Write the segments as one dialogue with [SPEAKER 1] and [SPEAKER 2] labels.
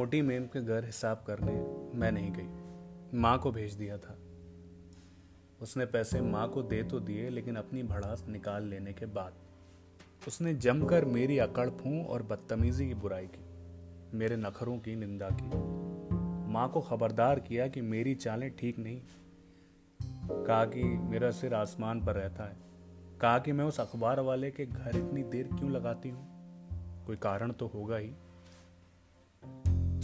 [SPEAKER 1] मोटी मेम के घर हिसाब करने मैं नहीं गई। माँ को भेज दिया था। उसने पैसे माँ को दे तो दिए, लेकिन अपनी भड़ास निकाल लेने के बाद उसने जमकर मेरी अकड़ फूं और बदतमीजी की बुराई की, मेरे नखरों की निंदा की। माँ को खबरदार किया कि मेरी चालें ठीक नहीं। कहा कि मेरा सिर आसमान पर रहता है। कहा कि मैं उस अखबार वाले के घर इतनी देर क्यों लगाती हूँ? कोई कारण तो होगा ही।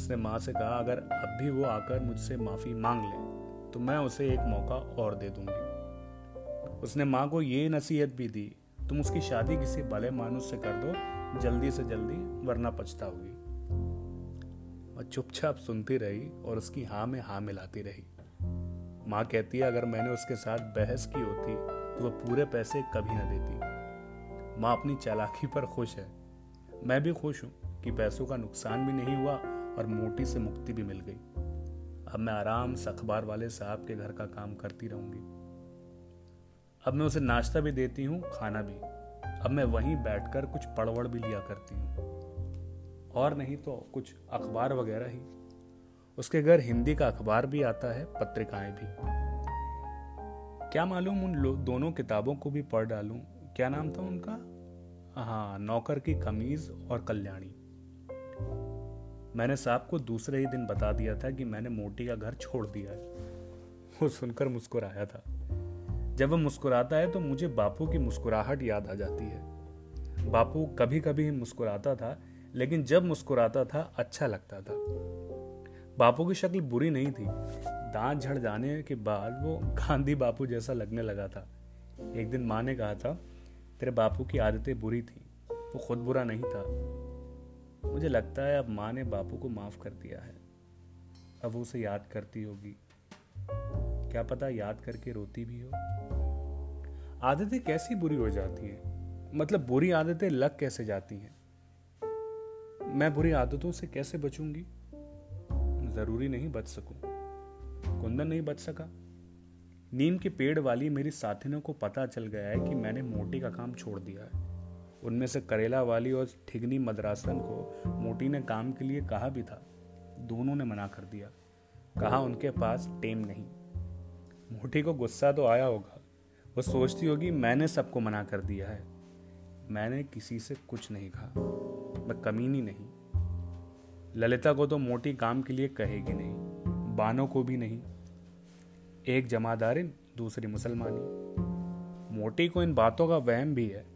[SPEAKER 1] उसने माँ से कहा, अगर अब भी वो आकर मुझसे माफ़ी मांग ले तो मैं उसे एक मौका और दे दूँगी। उसने माँ को ये नसीहत भी दी, तुम उसकी शादी किसी भले मानुस से कर दो, जल्दी से जल्दी, वरना पछताओगी। और चुपचाप सुनती रही और उसकी हाँ में हाँ मिलाती रही। माँ कहती है, अगर मैंने उसके साथ बहस की होती तो वह पूरे पैसे कभी ना देती। माँ अपनी चालाकी पर खुश है। मैं भी खुश हूँ कि पैसों का नुकसान भी नहीं हुआ और मोटी से मुक्ति भी मिल गई। अब मैं आराम से अखबार वाले साहब के घर का काम करती रहूँगी। अब मैं उसे नाश्ता भी देती हूँ, खाना भी। अब मैं वहीं बैठकर कुछ पड़वड़ भी लिया करती हूँ। और नहीं तो कुछ अखबार वगैरह ही। उसके घर हिंदी का अखबार भी आता है, पत्रिकाएँ भी। क्या मालूम उन दोनों किताबों को भी पढ़ डालूं? क्या नाम था उनका? हाँ नौकर की कमीज और कल्याणी। मैंने साहब को दूसरे ही दिन बता दिया था कि मैंने मोटी का घर छोड़ दिया है। वो सुनकर मुस्कुराया था। जब वह मुस्कुराता है तो मुझे बापू की मुस्कुराहट याद आ जाती है। बापू कभी कभी मुस्कुराता था, लेकिन जब मुस्कुराता था अच्छा लगता था। बापू की शक्ल बुरी नहीं थी। दांत झड़ जाने के बाद वो गांधी बापू जैसा लगने लगा था। एक दिन माँ ने कहा था, तेरे बापू की आदतें बुरी थी। वो खुद बुरा नहीं था। मुझे लगता है अब माँ ने बापू को माफ़ कर दिया है। अब वो उसे याद करती होगी। क्या पता याद करके रोती भी हो। आदतें कैसी बुरी हो जाती हैं? मतलब बुरी आदतें लग कैसे जाती हैं? मैं बुरी आदतों से कैसे बचूँगी? ज़रूरी नहीं बच सकूँ। कुंदन नहीं बच सका। नीम के पेड़ वाली मेरी साथिनों को पता चल गया है कि मैंने मोटी का काम छोड़ दिया है। उनमें से करेला वाली और ठिगनी मद्रासन को मोटी ने काम के लिए कहा भी था। दोनों ने मना कर दिया। कहा, उनके पास टेम नहीं। मोटी को गुस्सा तो आया होगा। वो सोचती होगी, मैंने सबको मना कर दिया है। मैंने किसी से कुछ नहीं कहा। मैं कमीनी नहीं। ललिता को तो मोटी काम के लिए कहेगी नहीं। बानो को भी नहीं। एक जमादारिन दूसरी मुसलमानी। मोटी को इन बातों का वहम भी है।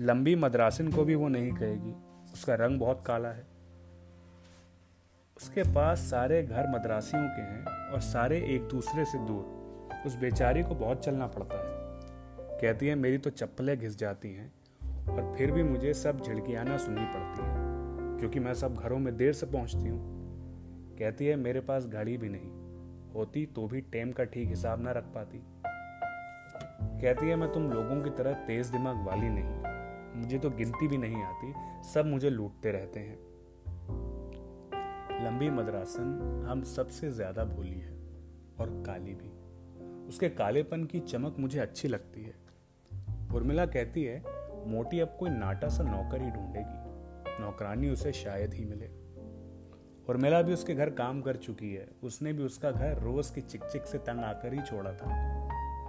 [SPEAKER 1] लंबी मद्रासिन को भी वो नहीं कहेगी। उसका रंग बहुत काला है। उसके पास सारे घर मद्रासियों के हैं और सारे एक दूसरे से दूर। उस बेचारी को बहुत चलना पड़ता है। कहती है, मेरी तो चप्पलें घिस जाती हैं और फिर भी मुझे सब झिड़कियाना सुननी पड़ती है, क्योंकि मैं सब घरों में देर से पहुँचती हूँ। कहती है, मेरे पास घड़ी भी नहीं। होती तो भी टेम का ठीक हिसाब ना रख पाती। कहती है, मैं तुम लोगों की तरह तेज दिमाग वाली नहीं। मुझे तो गिनती भी नहीं आती, सब मुझे लूटते रहते हैं। लंबी मदरासन हम सबसे ज़्यादा भोली है, और काली भी। उसके कालेपन की चमक मुझे अच्छी लगती है। उर्मिला कहती है, मोटी अब कोई नाटा सा नौकर ही ढूंढेगी, नौकरानी उसे शायद ही मिले। और मेला भी उसके घर काम कर चुकी है, उसने भी उसका घर रोज की चिक चिक से तंग आकर ही छोड़ा था।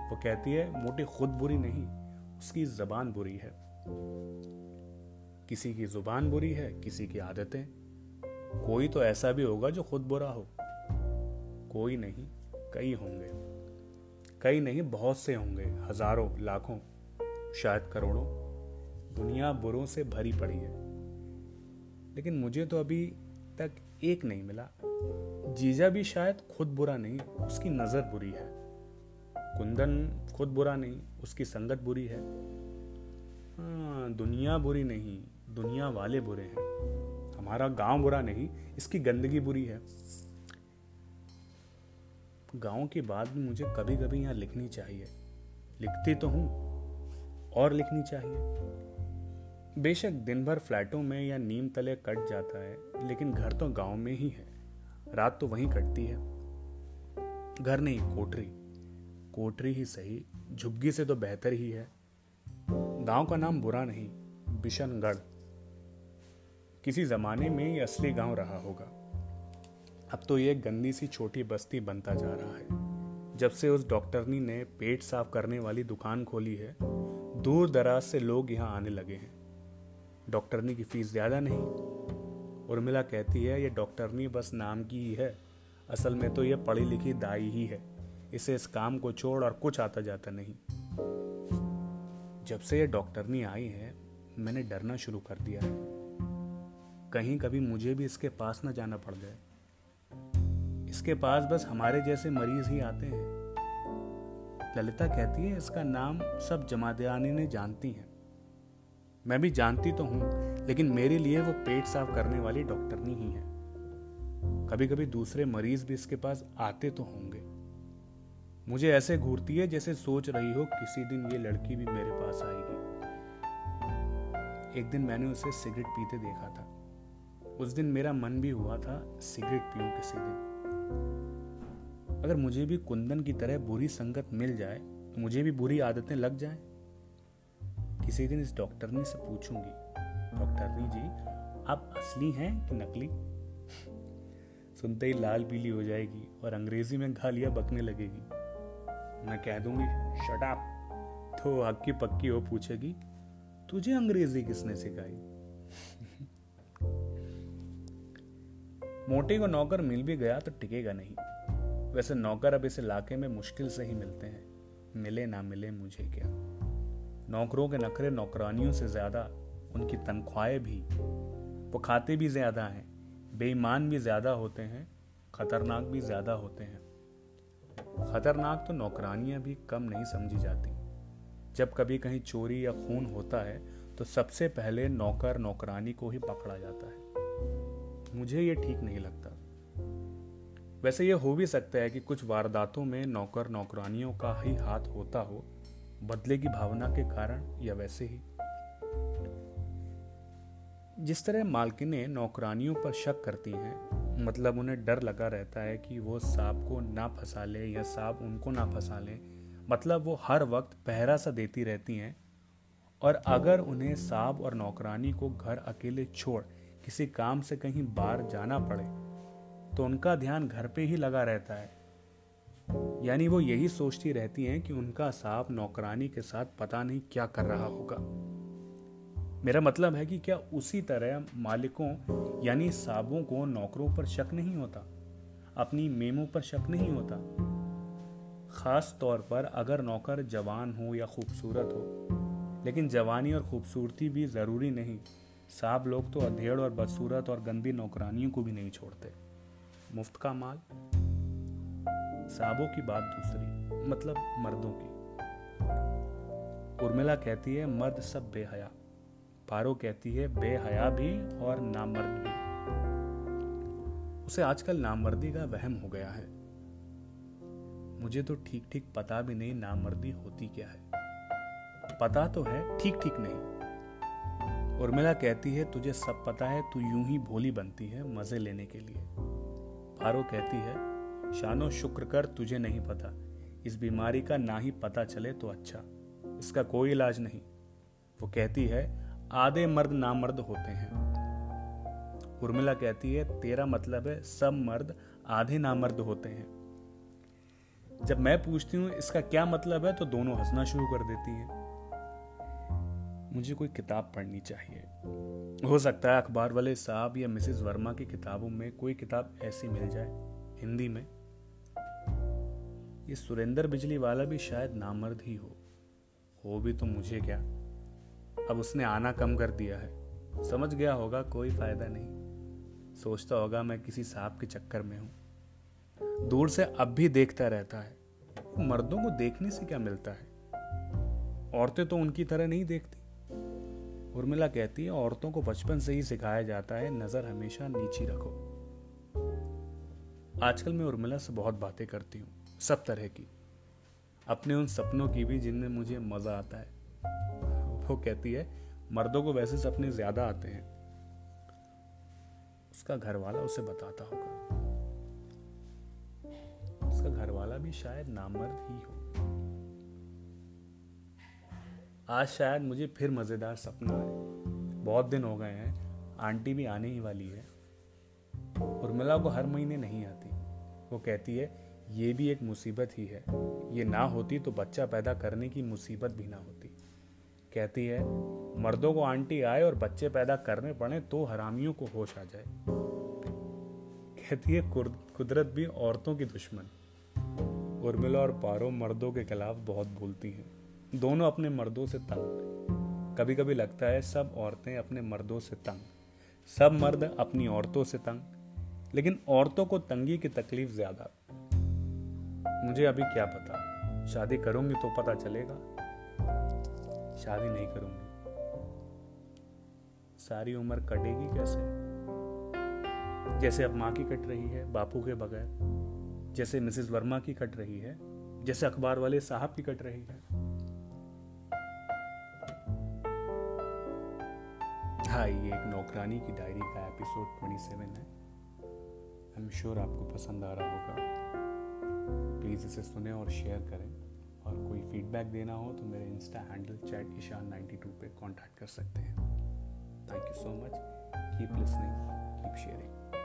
[SPEAKER 1] वो कहती है, मोटी खुद बुरी नहीं, उसकी जबान बुरी है। किसी की ज़ुबान बुरी है, किसी की आदतें। कोई तो ऐसा भी होगा जो खुद बुरा हो। कोई नहीं, कई होंगे। कई नहीं, बहुत से होंगे। हज़ारों, लाखों, शायद करोड़ों। दुनिया बुरों से भरी पड़ी है। लेकिन मुझे तो अभी तक एक नहीं मिला। जीजा भी शायद खुद बुरा नहीं, उसकी नज़र बुरी है। कुंदन खुद बुरा नहीं, उसकी संगत बुरी है। हाँ, दुनिया बुरी नहीं दुनिया वाले बुरे हैं। हमारा गाँव बुरा नहीं इसकी गंदगी बुरी है। गाँव की बात भी मुझे कभी कभी यहाँ लिखनी चाहिए। लिखती तो हूँ और लिखनी चाहिए। बेशक दिन भर फ्लैटों में या नीम तले कट जाता है लेकिन घर तो गाँव में ही है। रात तो वहीं कटती है। घर नहीं कोठरी। कोठरी ही सही झुग्गी से तो बेहतर ही है। गाँव का नाम बुरा नहीं, बिशनगढ़। किसी जमाने में ये असली गाँव रहा होगा। अब तो ये गंदी सी छोटी बस्ती बनता जा रहा है। जब से उस डॉक्टरनी ने पेट साफ़ करने वाली दुकान खोली है, दूर दराज से लोग यहाँ आने लगे हैं। डॉक्टरनी की फ़ीस ज़्यादा नहीं। उर्मिला कहती है, ये डॉक्टरनी बस नाम की ही है। असल में तो ये पढ़ी लिखी दाई ही है। इसे इस काम को छोड़ और कुछ आता जाता नहीं। जब से ये डॉक्टरनी आई है, मैंने डरना शुरू कर दिया है। कहीं कभी मुझे भी इसके पास न जाना पड़ जाए। इसके पास बस हमारे जैसे मरीज़ ही आते हैं। ललिता कहती है, इसका नाम सब जमादियानी ने जानती हैं। मैं भी जानती तो हूँ, लेकिन मेरे लिए वो पेट साफ़ करने वाली डॉक्टरनी ही है। कभी कभी दूसरे मरीज़ भी इसके पास आते तो होंगे। मुझे ऐसे घूरती है जैसे सोच रही हो किसी दिन ये लड़की भी मेरे पास आएगी। एक दिन मैंने उसे सिगरेट पीते देखा था। उस दिन मेरा मन भी हुआ था सिगरेट पीऊं किसी दिन। अगर मुझे भी कुंदन की तरह बुरी संगत मिल जाए तो मुझे भी बुरी आदतें लग जाए। किसी दिन इस डॉक्टरनी से पूछूँगी। डॉक्टरनी जी, आप असली हैं कि नकली? सुनते ही लाल पीली हो जाएगी और अंग्रेज़ी में गालियाँ बकने लगेगी। मैं कह दूँगी शट तो हक्की पक्की हो पूछेगी, तुझे अंग्रेज़ी किसने सिखाई? मोटे को नौकर मिल भी गया तो टिकेगा नहीं। वैसे नौकर अब इस इलाके में मुश्किल से ही मिलते हैं। मिले ना मिले मुझे क्या? नौकरों के नखरे नौकरानियों से ज़्यादा, उनकी तनख्वाहें भी वो खाते भी ज़्यादा हैं, बेईमान भी ज़्यादा होते हैं, खतरनाक भी ज़्यादा होते हैं। खतरनाक तो नौकरानियाँ भी कम नहीं समझी जाती। जब कभी कहीं चोरी या खून होता है तो सबसे पहले नौकर नौकरानी को ही पकड़ा जाता है। मुझे ये ठीक नहीं लगता। वैसे ये हो भी सकता है कि कुछ वारदातों में नौकर नौकरानियों का ही हाथ होता हो, बदले की भावना के कारण या वैसे ही। जिस तरह मालकिनें नौकरानियों पर शक करती हैं मतलब उन्हें डर लगा रहता है कि वो सांप को ना फंसा ले या सांप उनको ना फंसा ले। मतलब वो हर वक्त पहरा सा देती रहती हैं। और अगर उन्हें साहब और नौकरानी को घर अकेले छोड़ किसी काम से कहीं बाहर जाना पड़े तो उनका ध्यान घर पे ही लगा रहता है। यानी वो यही सोचती रहती हैं कि उनका सांप नौकरानी के साथ पता नहीं क्या कर रहा होगा। मेरा मतलब है कि क्या उसी तरह मालिकों, यानी साबों को नौकरों पर शक नहीं होता? अपनी मेमों पर शक नहीं होता? ख़ास तौर पर अगर नौकर जवान हो या खूबसूरत हो। लेकिन जवानी और खूबसूरती भी ज़रूरी नहीं। साहब लोग तो अधेड़ और बदसूरत और गंदी नौकरानियों को भी नहीं छोड़ते। मुफ़्त का माल? साहबों की बात दूसरी मतलब मर्दों की। उर्मिला कहती है, मर्द सब बेहया। पारो कहती है, बेहया भी और नामर्द भी। उसे आजकल नामर्दी का वहम हो गया है। मुझे तो ठीक ठीक पता भी नहीं नामर्दी होती क्या है। पता तो है ठीक ठीक नहीं। उर्मिला कहती है, तुझे सब पता है, तू यूँ ही भोली बनती है मज़े लेने के लिए। फारो कहती है, शानो शुक्र कर, तुझे नहीं पता। इस बीमारी का ना ही पता चले तो अच्छा। इसका कोई इलाज नहीं। वो कहती है आधे मर्द नामर्द होते हैं। उर्मिला कहती है, तेरा मतलब है, सब मर्द आधे नामर्द होते हैं। जब मैं पूछती हूँ, इसका क्या मतलब है तो दोनों हंसना शुरू कर देती हैं। मुझे कोई किताब पढ़नी चाहिए। हो सकता है अखबार वाले साहब या मिसेस वर्मा की किताबों में कोई किताब ऐसी मिल जाए, हिंदी में। ये सुरेंद्र बिजली वाला भी शायद नामर्द ही हो। हो भी तो मुझे क्या? अब उसने आना कम कर दिया है। समझ गया होगा, कोई फ़ायदा नहीं। सोचता होगा मैं किसी साहब के चक्कर में हूँ। दूर से अब भी देखता रहता है। मर्दों को देखने से क्या मिलता है? औरतें तो उनकी तरह नहीं देखती। उर्मिला कहती है, औरतों को बचपन से ही सिखाया जाता है, नज़र हमेशा नीची रखो। आजकल मैं उर्मिला से बहुत बातें करती हूँ, सब तरह की। अपने उन सपनों की भी जिनमें मुझे मज़ा आता है। वो कहती है, मर्दों को वैसे सपने ज़्यादा आते हैं। उसका घर वाला उसे बताता होगा। उसका घर वाला भी शायद नामर्द ही हो। आज शायद मुझे फिर मज़ेदार सपना है बहुत दिन हो गए हैं, आंटी भी आने ही वाली है। उर्मिला को हर महीने नहीं आती। वो कहती है, ये भी एक मुसीबत ही है। ये ना होती तो बच्चा पैदा करने की मुसीबत भी ना होती। कहती है, मर्दों को आंटी आए और बच्चे पैदा करने पड़े तो हरामियों को होश आ जाए। कहती है कुदरत भी औरतों की दुश्मन। उर्मिला और पारो मर्दों के खिलाफ बहुत बोलती हैं। दोनों अपने मर्दों से तंग। कभी कभी लगता है, सब औरतें अपने मर्दों से तंग। सब मर्द अपनी औरतों से तंग। लेकिन औरतों को तंगी की तकलीफ़ ज़्यादा। मुझे अभी क्या पता? शादी करूँगी तो पता चलेगा। शादी नहीं करूँगी। सारी उम्र कटेगी कैसे? जैसे अब माँ की कट रही है, बापू के बगैर। जैसे मिसेस वर्मा की कट रही है, जैसे अखबार वाले साहब की कट रही है। हाँ ये एक नौकरानी की डायरी का एपिसोड 27 है। आई एम श्योर आपको पसंद आ रहा होगा। प्लीज़ इसे सुने और शेयर करें। और कोई फीडबैक देना हो तो मेरे insta handle chat Ishan ninety two पर कॉन्टैक्ट कर सकते हैं। Thank you so much keep listening keep sharing